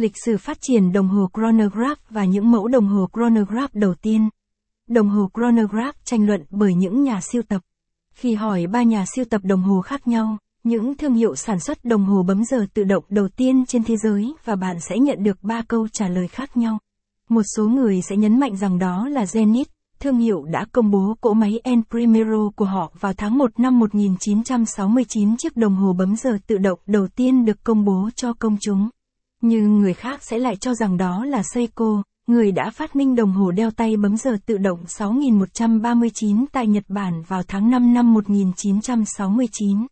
Lịch sử phát triển đồng hồ chronograph và những mẫu đồng hồ chronograph đầu tiên. Đồng hồ chronograph tranh luận bởi những nhà siêu tập. Khi hỏi ba nhà siêu tập đồng hồ khác nhau, những thương hiệu sản xuất đồng hồ bấm giờ tự động đầu tiên trên thế giới và bạn sẽ nhận được ba câu trả lời khác nhau. Một số người sẽ nhấn mạnh rằng đó là Zenith, thương hiệu đã công bố cỗ máy El Primero của họ vào tháng 1 năm 1969 chiếc đồng hồ bấm giờ tự động đầu tiên được công bố cho công chúng. Nhưng người khác sẽ lại cho rằng đó là Seiko, người đã phát minh đồng hồ đeo tay bấm giờ tự động 6139 tại Nhật Bản vào tháng 5 năm 1969.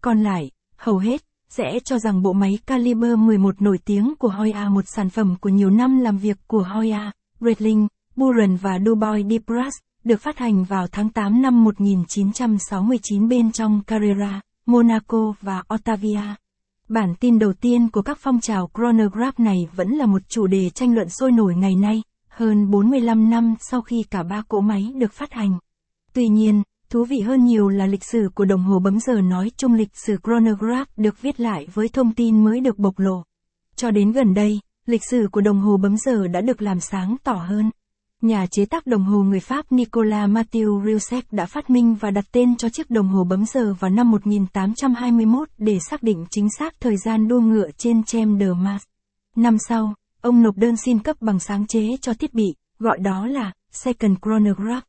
Còn lại, hầu hết, sẽ cho rằng bộ máy Caliber 11 nổi tiếng của Hoya một sản phẩm của nhiều năm làm việc của Hoya, Breitling, Buren và Dubois Dipras, được phát hành vào tháng 8 năm 1969 bên trong Carrera, Monaco và Ottavia. Bản tin đầu tiên của các phong trào chronograph này vẫn là một chủ đề tranh luận sôi nổi ngày nay, hơn 45 năm sau khi cả ba cỗ máy được phát hành. Tuy nhiên, thú vị hơn nhiều là lịch sử của đồng hồ bấm giờ nói chung lịch sử chronograph được viết lại với thông tin mới được bộc lộ. Cho đến gần đây, lịch sử của đồng hồ bấm giờ đã được làm sáng tỏ hơn. Nhà chế tác đồng hồ người Pháp Nicolas Mathieu Rieussec đã phát minh và đặt tên cho chiếc đồng hồ bấm giờ vào năm 1821 để xác định chính xác thời gian đua ngựa trên Chem de Mars. Năm sau, ông nộp đơn xin cấp bằng sáng chế cho thiết bị, gọi đó là Second Chronograph.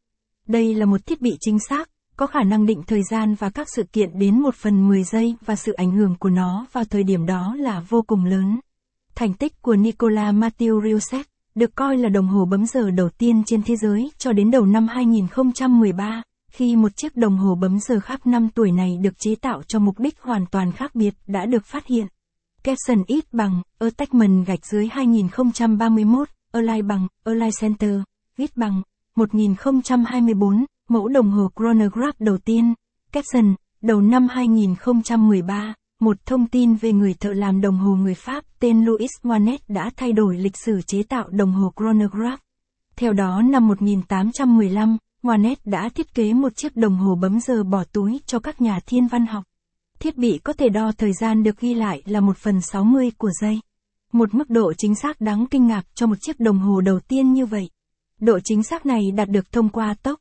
Đây là một thiết bị chính xác, có khả năng định thời gian và các sự kiện đến một phần 10 giây và sự ảnh hưởng của nó vào thời điểm đó là vô cùng lớn. Thành tích của Nicolas Mathieu Rieussec được coi là đồng hồ bấm giờ đầu tiên trên thế giới cho đến đầu năm 2013, khi một chiếc đồng hồ bấm giờ khác năm tuổi này được chế tạo cho mục đích hoàn toàn khác biệt đã được phát hiện. Capson ít bằng, Attachment gạch dưới 2031, Align bằng, Align Center, ít bằng, 1024, mẫu đồng hồ chronograph đầu tiên, Capson, đầu năm 2013. Một thông tin về người thợ làm đồng hồ người Pháp tên Louis Moinet đã thay đổi lịch sử chế tạo đồng hồ chronograph. Theo đó năm 1815, Moinet đã thiết kế một chiếc đồng hồ bấm giờ bỏ túi cho các nhà thiên văn học. Thiết bị có thể đo thời gian được ghi lại là 1 phần 60 của giây. Một mức độ chính xác đáng kinh ngạc cho một chiếc đồng hồ đầu tiên như vậy. Độ chính xác này đạt được thông qua tốc